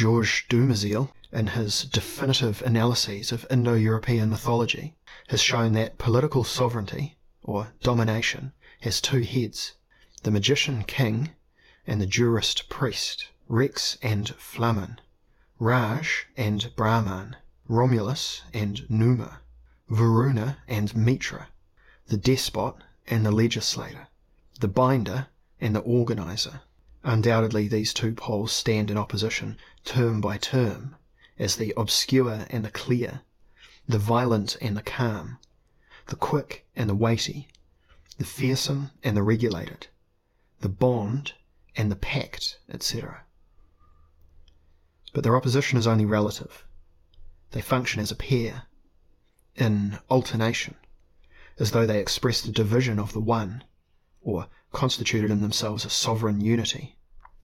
Georges Dumézil, in his definitive analyses of Indo European mythology, has shown that political sovereignty, or domination, has two heads the magician king and the jurist priest, Rex and Flamen, Raj and Brahman, Romulus and Numa, Varuna and Mitra, the despot and the legislator, the binder and the organizer. Undoubtedly, these two poles stand in opposition, term by term, as the obscure and the clear, the violent and the calm, the quick and the weighty, the fearsome and the regulated, the bond and the pact, etc. But their opposition is only relative. They function as a pair, in alternation, as though they expressed a division of the one, or constituted in themselves a sovereign unity.